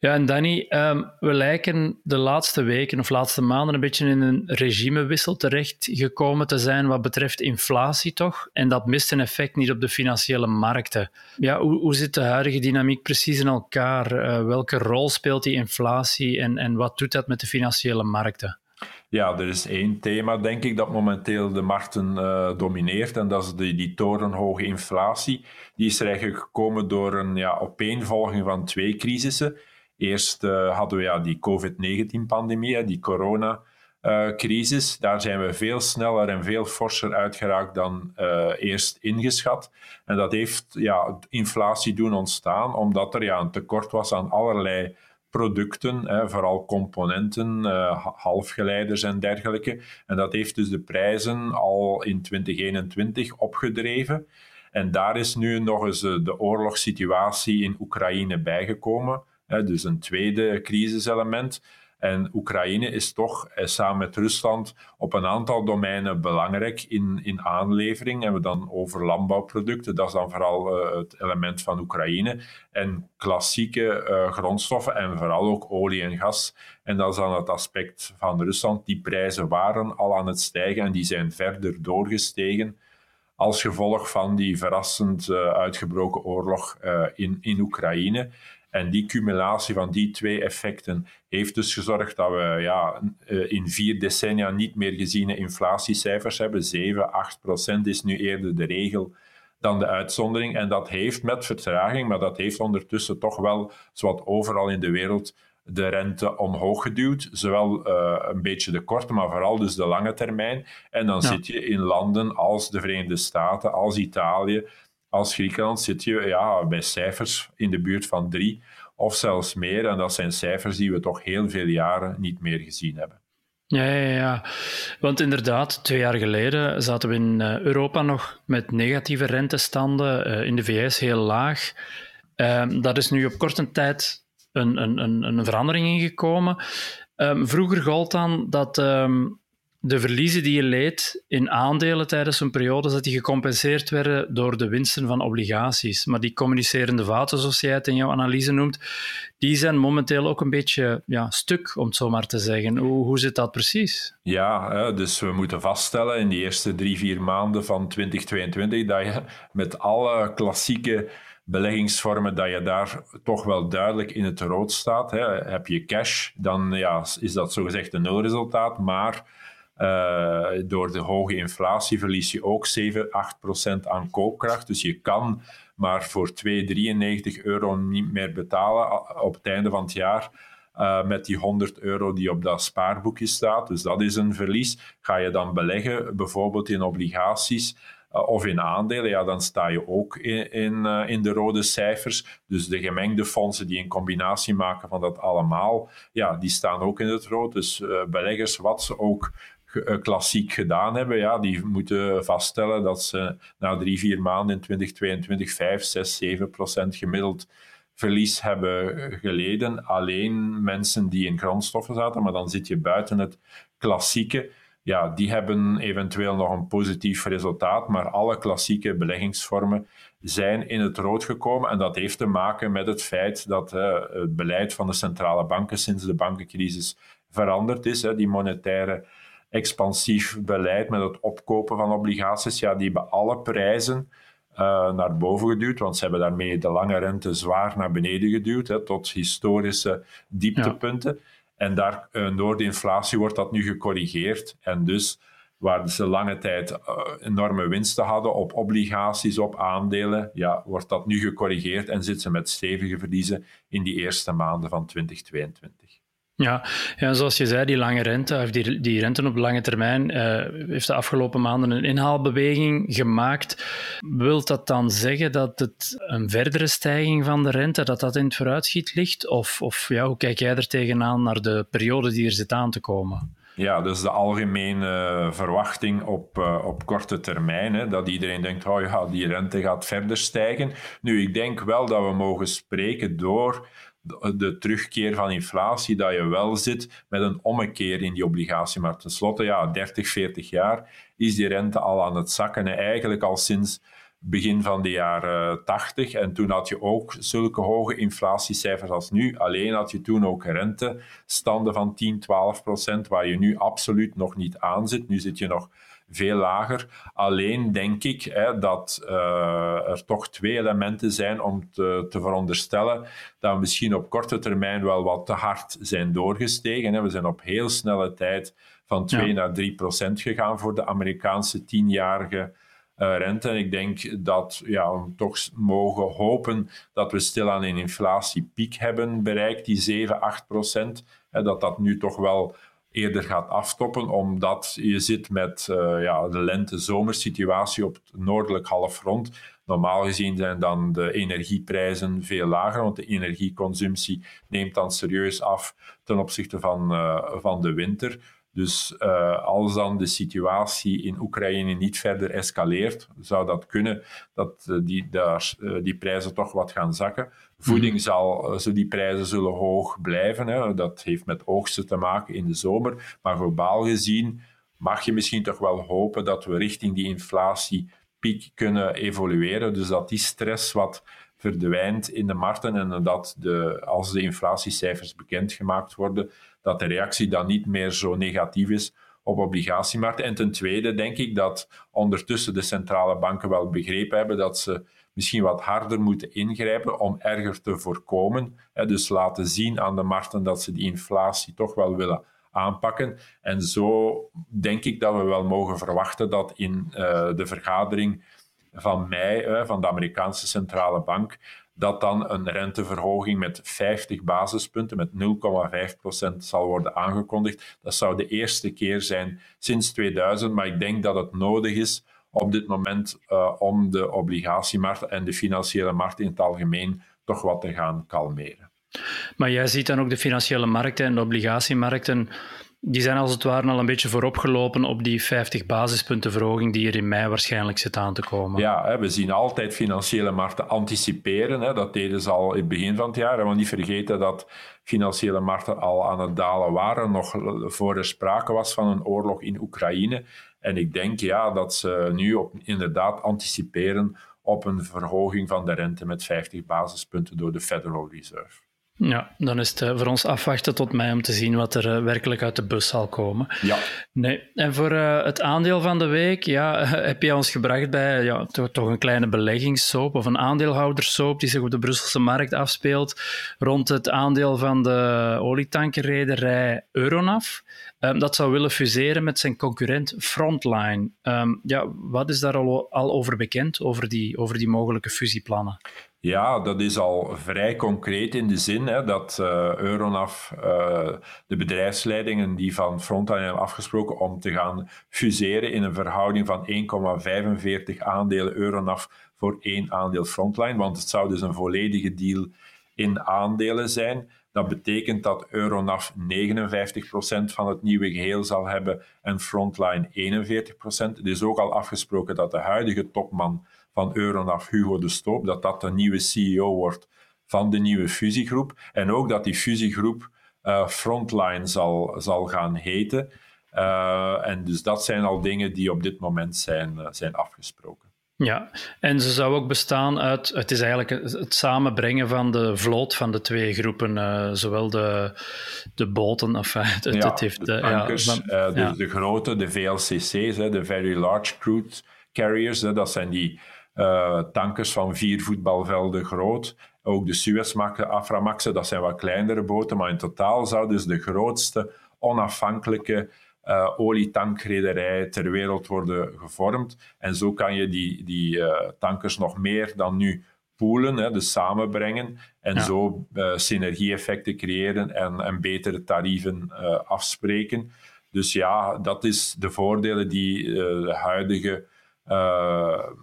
Ja, en Danny, um, we lijken de laatste weken of laatste maanden een beetje in een regimewissel terechtgekomen te zijn wat betreft inflatie, toch? En dat mist een effect niet op de financiële markten. Ja, hoe, hoe zit de huidige dynamiek precies in elkaar? Uh, welke rol speelt die inflatie en, en wat doet dat met de financiële markten? Ja, er is één thema, denk ik, dat momenteel de markten uh, domineert. En dat is die, die torenhoge inflatie. Die is er eigenlijk gekomen door een ja, opeenvolging van twee crisissen. Eerst uh, hadden we ja, die COVID-19-pandemie, die coronacrisis. Daar zijn we veel sneller en veel forser uitgeraakt dan uh, eerst ingeschat. En dat heeft ja, inflatie doen ontstaan, omdat er ja, een tekort was aan allerlei producten, vooral componenten, uh, halfgeleiders en dergelijke. En dat heeft dus de prijzen al in 2021 opgedreven. En daar is nu nog eens de oorlogssituatie in Oekraïne bijgekomen dus een tweede crisiselement. En Oekraïne is toch eh, samen met Rusland op een aantal domeinen belangrijk in, in aanlevering. En we dan over landbouwproducten, dat is dan vooral uh, het element van Oekraïne. En klassieke uh, grondstoffen en vooral ook olie en gas. En dat is dan het aspect van Rusland. Die prijzen waren al aan het stijgen en die zijn verder doorgestegen als gevolg van die verrassend uitgebroken oorlog in, in Oekraïne. En die cumulatie van die twee effecten heeft dus gezorgd dat we ja, eh, in vier decennia niet meer geziene inflatiecijfers hebben. 7, 8 procent is nu eerder de regel dan de uitzondering. En dat heeft met vertraging, maar dat heeft ondertussen toch wel, zoals overal in de wereld, de rente omhoog geduwd. Zowel uh, een beetje de korte, maar vooral dus de lange termijn. En dan zit je in landen als de Verenigde Staten, als Italië, als Griekenland zit je ja, bij cijfers in de buurt van drie of zelfs meer. En dat zijn cijfers die we toch heel veel jaren niet meer gezien hebben. Ja, ja, ja. want inderdaad, twee jaar geleden zaten we in eh, Europa nog met negatieve rentestanden, eh, in de VS heel laag. Ehm, dat is nu op korte tijd een, een, een, een verandering ingekomen. Um, vroeger gold dan dat ehm, de verliezen die je leed in aandelen tijdens zo'n periode, dat die gecompenseerd werden door de winsten van obligaties. Maar die communicerende vaten, zoals jij het in jouw analyse noemt, die zijn momenteel ook een beetje ja, stuk, om het zo maar te zeggen. Hoe, hoe zit dat precies? Ja, dus we moeten vaststellen in die eerste drie, vier maanden van 2022 dat je met alle klassieke beleggingsvormen dat je daar toch wel duidelijk in het rood staat. Heb je cash, dan ja, is dat zogezegd een nulresultaat, maar uh, door de hoge inflatie verlies je ook 7, 8 procent aan koopkracht. Dus je kan maar voor 2,93 euro niet meer betalen op het einde van het jaar. Uh, met die 100 euro die op dat spaarboekje staat. Dus dat is een verlies. Ga je dan beleggen, bijvoorbeeld in obligaties uh, of in aandelen, ja, dan sta je ook in, in, de rode cijfers. Dus de gemengde fondsen die een combinatie maken van dat allemaal, ja, die staan ook in het rood. Dus beleggers, wat ze ook eh, klassiek gedaan hebben, ja, die moeten vaststellen dat ze na drie, vier maanden in 2022 5, 6, 7 procent gemiddeld verlies hebben geleden. Alleen mensen die in grondstoffen zaten, maar dan zit je buiten het klassieke, ja, die hebben eventueel nog een positief resultaat, maar alle klassieke beleggingsvormen zijn in het rood gekomen. En dat heeft te maken met het feit dat uh, het beleid van de centrale banken sinds de bankencrisis veranderd is. Hè, die monetaire expansief beleid met het opkopen van obligaties, ja, die hebben alle prijzen uh, naar boven geduwd, want ze hebben daarmee de lange rente zwaar naar beneden geduwd, hè, tot historische dieptepunten. En daar, uh, door de inflatie wordt dat nu gecorrigeerd. En dus waar ze lange tijd uh, enorme winsten hadden op obligaties, op aandelen, ja, wordt dat nu gecorrigeerd en zitten ze met stevige verliezen in die eerste maanden van 2022. Ja, ja, zoals je zei, die lange rente, of die, die rente op lange termijn, uh, heeft de afgelopen maanden een inhaalbeweging gemaakt. Wilt dat dan zeggen dat het een verdere stijging van de rente, dat dat in het vooruitschiet ligt? Of, of ja, hoe kijk jij er tegenaan naar de periode die er zit aan te komen? Ja, dus de algemene verwachting op, uh, op korte termijn. Hè, dat iedereen denkt, oh ja, die rente gaat verder stijgen. Nu, ik denk wel dat we mogen spreken door de, terugkeer van inflatie, dat je wel zit met een ommekeer in die obligatiemarkt. Ten slotte, ja, 30, 40 jaar is die rente al aan het zakken. En eigenlijk al sinds begin van de jaren 80. En toen had je ook zulke hoge inflatiecijfers als nu. Alleen had je toen ook rentestanden van 10, 12 procent, waar je nu absoluut nog niet aan zit. Nu zit je nog veel lager. Alleen denk ik hè, dat uh, er toch twee elementen zijn om te, te, veronderstellen dat we misschien op korte termijn wel wat te hard zijn doorgestegen. Hè. We zijn op heel snelle tijd van 2 naar 3 procent gegaan voor de Amerikaanse tienjarige uh, rente. En ik denk dat ja, we toch mogen hopen dat we stilaan een inflatiepiek hebben bereikt, die 7, 8 procent. dat dat nu toch wel eerder gaat afstoppen, omdat je zit met uh, ja, de lente-zomersituatie op het noordelijk halfrond. Normaal gezien zijn dan de energieprijzen veel lager, want de energieconsumptie neemt dan serieus af ten opzichte van, uh, van de winter. Dus uh, als dan de situatie in Oekraïne niet verder escaleert, zou dat kunnen dat uh, die, daar, uh, die prijzen toch wat gaan zakken. Voeding mm. zal, die prijzen zullen hoog blijven. Hè. Dat heeft met oogsten te maken in de zomer. Maar globaal gezien mag je misschien toch wel hopen dat we richting die inflatiepiek kunnen evolueren. Dus dat die stress wat verdwijnt in de markten en dat de, als de inflatiecijfers bekendgemaakt worden, dat de reactie dan niet meer zo negatief is op obligatiemarkten. En ten tweede denk ik dat ondertussen de centrale banken wel begrepen hebben dat ze misschien wat harder moeten ingrijpen om erger te voorkomen. Dus laten zien aan de markten dat ze die inflatie toch wel willen aanpakken. En zo denk ik dat we wel mogen verwachten dat in uh, de vergadering van mei van de Amerikaanse centrale bank dat dan een renteverhoging met 50 basispunten, met 0,5% zal worden aangekondigd. Dat zou de eerste keer zijn sinds 2000, maar ik denk dat het nodig is op dit moment uh, om de obligatiemarkt en de financiële markt in het algemeen toch wat te gaan kalmeren. Maar jij ziet dan ook de financiële markten en de obligatiemarkten die zijn als het ware al een beetje vooropgelopen op die 50 basispunten verhoging die er in mei waarschijnlijk zit aan te komen. Ja, we zien altijd financiële markten anticiperen. Dat deden ze al in het begin van het jaar. We niet vergeten dat financiële markten al aan het dalen waren, nog voor er sprake was van een oorlog in Oekraïne. En ik denk ja, dat ze nu inderdaad anticiperen op een verhoging van de rente met 50 basispunten door de Federal Reserve. Ja, dan is het eh, voor ons afwachten tot mei om te zien wat er eh, werkelijk uit de bus zal komen. Ja. Nee. En voor uh, het aandeel van de week, ja, heb je ons gebracht bij ja, toch, toch een kleine beleggingssoap of een aandeelhouderssoap die zich op de Brusselse markt afspeelt rond het aandeel van de olietankerrederij Euronav. Um, dat zou willen fuseren met zijn concurrent Frontline. Um, ja, wat is daar al, al over bekend, over die, over die mogelijke fusieplannen? Ja, dat is al vrij concreet in de zin hè, dat uh, Euronav, uh, de bedrijfsleidingen die van Frontline hebben afgesproken om te gaan fuseren in een verhouding van 1,45 aandelen Euronav voor één aandeel Frontline, want het zou dus een volledige deal in aandelen zijn. Dat betekent dat Euronav 59% van het nieuwe geheel zal hebben en Frontline 41%. Het is ook al afgesproken dat de huidige topman van Euronav, Hugo de Stoop, dat dat de nieuwe CEO wordt van de nieuwe fusiegroep. En ook dat die fusiegroep uh, Frontline zal, zal gaan heten. Uh, en dus dat zijn al dingen die op dit moment zijn, uh, zijn afgesproken. Ja, en ze zou ook bestaan uit, het is eigenlijk het samenbrengen van de vloot van de twee groepen, uh, zowel de, de boten, enfin, het, ja, het heeft de, tankers, ja, van, de, de, grote, de VLCC's, de Very Large Crude Carriers, dat zijn die uh, tankers van vier voetbalvelden groot. Ook de Suezmaxen, Aframaxen, dat zijn wat kleinere boten, maar in totaal zou dus de grootste onafhankelijke uh, olietankrederij ter wereld worden gevormd. En zo kan je die, die uh, tankers nog meer dan nu poolen, hè, dus samenbrengen en zo uh, synergie-effecten creëren en, en betere tarieven afspreken. Dus ja, dat is de voordelen die de huidige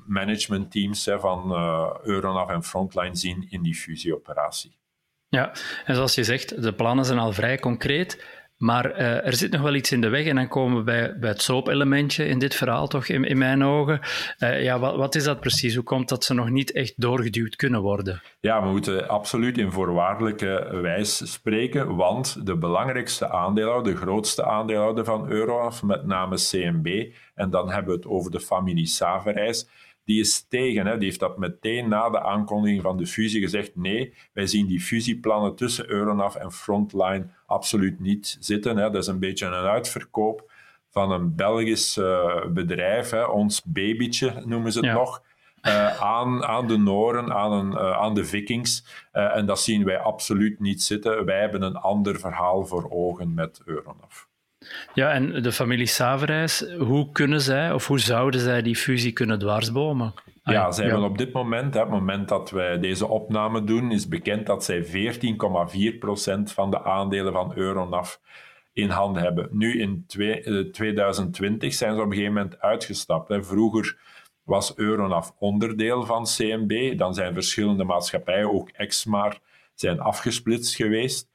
managementteams hè, van Euronav en Frontline zien in die fusieoperatie. Ja, en zoals je zegt, de plannen zijn al vrij concreet. Maar uh, er zit nog wel iets in de weg en dan komen we bij, bij het soap-elementje in dit verhaal, toch in, in mijn ogen. Uh, ja, wat, wat, is dat precies? Hoe komt dat ze nog niet echt doorgeduwd kunnen worden? Ja, we moeten absoluut in voorwaardelijke wijs spreken, want de belangrijkste aandeelhouder, de grootste aandeelhouder van Euroaf, met name CMB, en dan hebben we het over de familie Saverijs, die is tegen. Hè. Die heeft dat meteen na de aankondiging van de fusie gezegd. Nee, wij zien die fusieplannen tussen Euronav en Frontline absoluut niet zitten. Hè. Dat is een beetje een uitverkoop van een Belgisch uh, bedrijf, hè. ons babytje noemen ze het nog. Uh, aan, aan de Noren, aan, een, uh, aan de Vikings. en dat zien wij absoluut niet zitten. Wij hebben een ander verhaal voor ogen met Euronav. Ja, en de familie Saverijs, hoe kunnen zij of hoe zouden zij die fusie kunnen dwarsbomen? Ah, ja, zij hebben op dit moment, hè, het moment dat wij deze opname doen, is bekend dat zij 14,4% van de aandelen van Euronav in handen hebben. Nu in 2020 eh, zijn ze op een gegeven moment uitgestapt. Hè. Vroeger was Euronav onderdeel van CMB. Dan zijn verschillende maatschappijen, ook Exmar, zijn afgesplitst geweest.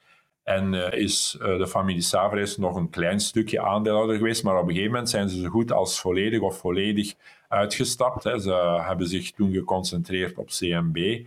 En uh, is uh, de familie Savres nog een klein stukje aandeelhouder geweest, maar op een gegeven moment zijn ze zo goed als volledig of volledig uitgestapt. Hè. Ze hebben zich toen geconcentreerd op CMB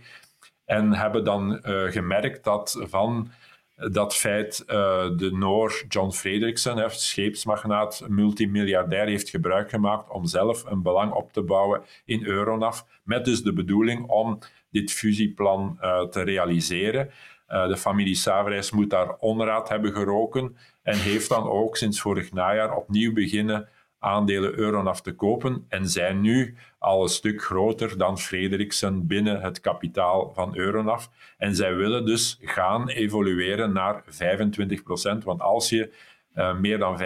en hebben dan uh, gemerkt dat van dat feit de Noor John Frederiksen, scheepsmagnaat, multimiljardair, heeft gebruik gemaakt om zelf een belang op te bouwen in Euronav, met dus de bedoeling om dit fusieplan te realiseren. Uh, de familie Savrijs moet daar onraad hebben geroken en heeft dan ook sinds vorig najaar opnieuw beginnen aandelen Euronav te kopen en zijn nu al een stuk groter dan Frederiksen binnen het kapitaal van Euronav. En zij willen dus gaan evolueren naar 25%, want als je uh, meer dan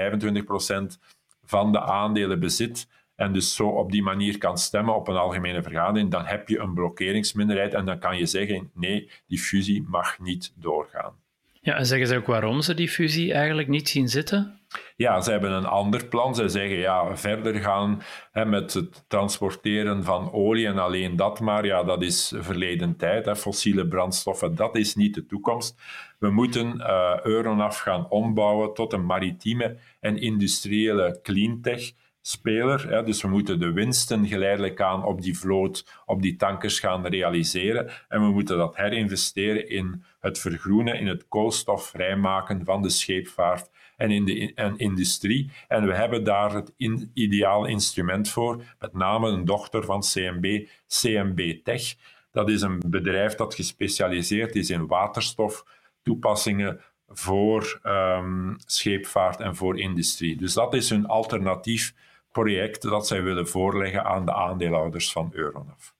25% van de aandelen bezit, en dus zo op die manier kan stemmen op een algemene vergadering, dan heb je een blokkeringsminderheid en dan kan je zeggen, nee, die fusie mag niet doorgaan. Ja, en zeggen ze ook waarom ze die fusie eigenlijk niet zien zitten? Ja, ze hebben een ander plan. Ze zeggen ja, verder gaan hè, met het transporteren van olie en alleen dat maar. Ja, dat is verleden tijd. Hè. Fossiele brandstoffen, dat is niet de toekomst. We moeten uh, Euronav gaan ombouwen tot een maritieme en industriële cleantech speler. Hè. Dus we moeten de winsten geleidelijk aan op die vloot, op die tankers gaan realiseren. En we moeten dat herinvesteren in het vergroenen, in het koolstofvrijmaken van de scheepvaart en in de en industrie. En we hebben daar het in, ideale instrument voor, met name een dochter van CMB, CMB Tech. Dat is een bedrijf dat gespecialiseerd is in waterstof toepassingen voor um, scheepvaart en voor industrie. Dus dat is hun alternatief project dat zij willen voorleggen aan de aandeelhouders van Euronav.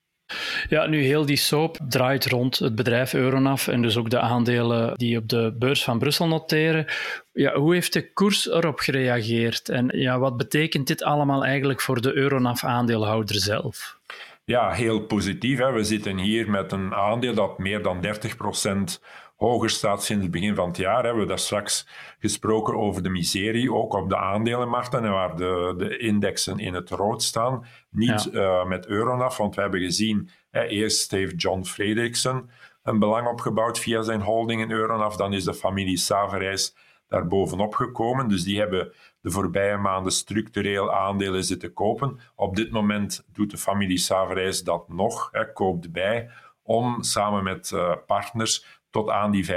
Ja, nu heel die soap draait rond het bedrijf Euronav en dus ook de aandelen die op de beurs van Brussel noteren. Ja, hoe heeft de koers erop gereageerd en ja, wat betekent dit allemaal eigenlijk voor de Euronav-aandeelhouder zelf? Ja, heel positief. Hè. We zitten hier met een aandeel dat meer dan 30 hoger staat sinds het begin van het jaar. Hebben we daar straks gesproken over de miserie, ook op de aandelenmarkten, en waar de, de indexen in het rood staan. Niet ja. uh, met Euronav, want we hebben gezien, eerst heeft John Frederiksen een belang opgebouwd via zijn holding in Euronav, dan is de familie Saverijs daar bovenop gekomen. Dus die hebben de voorbije maanden structureel aandelen zitten kopen. Op dit moment doet de familie Saverijs dat nog, hè, koopt bij, om samen met uh, partners tot aan die 25%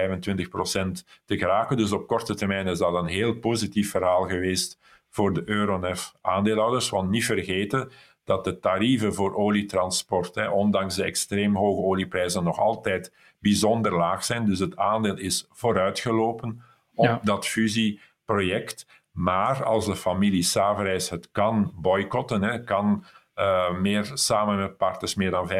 te geraken. Dus op korte termijn is dat een heel positief verhaal geweest voor de Euronef-aandeelhouders. Want niet vergeten dat de tarieven voor olietransport, hè, ondanks de extreem hoge olieprijzen, nog altijd bijzonder laag zijn. Dus het aandeel is vooruitgelopen op ja. dat fusieproject. Maar als de familie Saverijs het kan boycotten, hè, kan uh, meer samen met partners meer dan 25%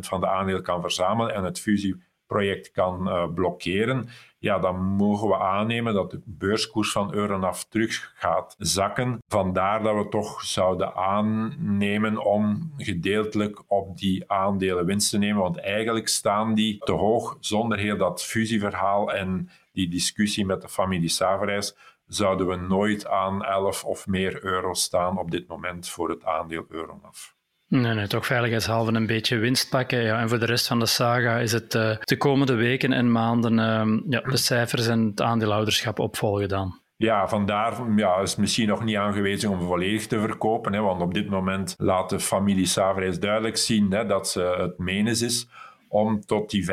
van de aandelen kan verzamelen en het fusie project kan uh, blokkeren, ja, dan mogen we aannemen dat de beurskoers van Euronaf terug gaat zakken. Vandaar dat we toch zouden aannemen om gedeeltelijk op die aandelen winst te nemen, want eigenlijk staan die te hoog zonder heel dat fusieverhaal en die discussie met de familie Saverijs zouden we nooit aan 11 of meer euro staan op dit moment voor het aandeel Euronaf. Nee, nee, toch veiligheidshalve een beetje winst pakken. Ja. En voor de rest van de saga is het uh, de komende weken en maanden uh, ja, de cijfers en het aandeelhouderschap opvolgen dan. Ja, vandaar ja, is misschien nog niet aangewezen om volledig te verkopen. Hè, want op dit moment laat de familie Savreis duidelijk zien hè, dat ze het menens is om tot die 25%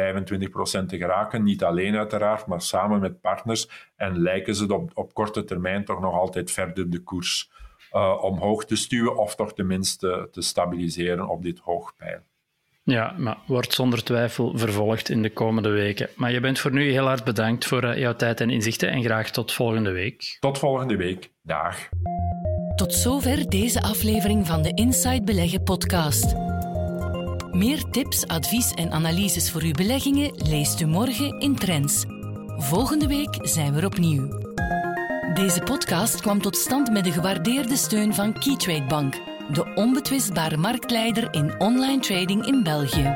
te geraken. Niet alleen uiteraard, maar samen met partners. En lijken ze op, op korte termijn toch nog altijd verder de koers uh, omhoog te stuwen of toch tenminste te stabiliseren op dit hoogpeil. Ja, maar wordt zonder twijfel vervolgd in de komende weken. Maar je bent voor nu heel hard bedankt voor uh, jouw tijd en inzichten en graag tot volgende week. Tot volgende week. Dag. Tot zover deze aflevering van de Inside Beleggen podcast. Meer tips, advies en analyses voor uw beleggingen leest u morgen in Trends. Volgende week zijn we er opnieuw. Deze podcast kwam tot stand met de gewaardeerde steun van Keytrade Bank, de onbetwistbare marktleider in online trading in België.